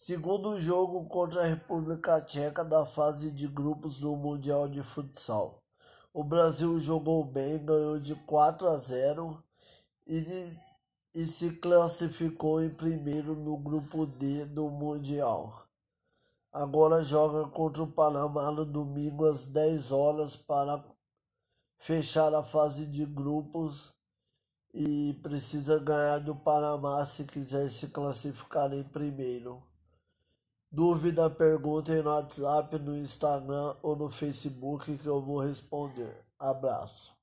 Segundo jogo contra a República Tcheca da fase de grupos do Mundial de Futsal. O Brasil jogou bem, ganhou de 4 a 0 e, e se classificou em primeiro no grupo D do Mundial. Agora joga contra o Panamá no domingo às 10 horas para fechar a fase de grupos e precisa ganhar do Panamá se quiser se classificar em primeiro. Dúvida, perguntem no WhatsApp, no Instagram ou no Facebook que eu vou responder. Abraço.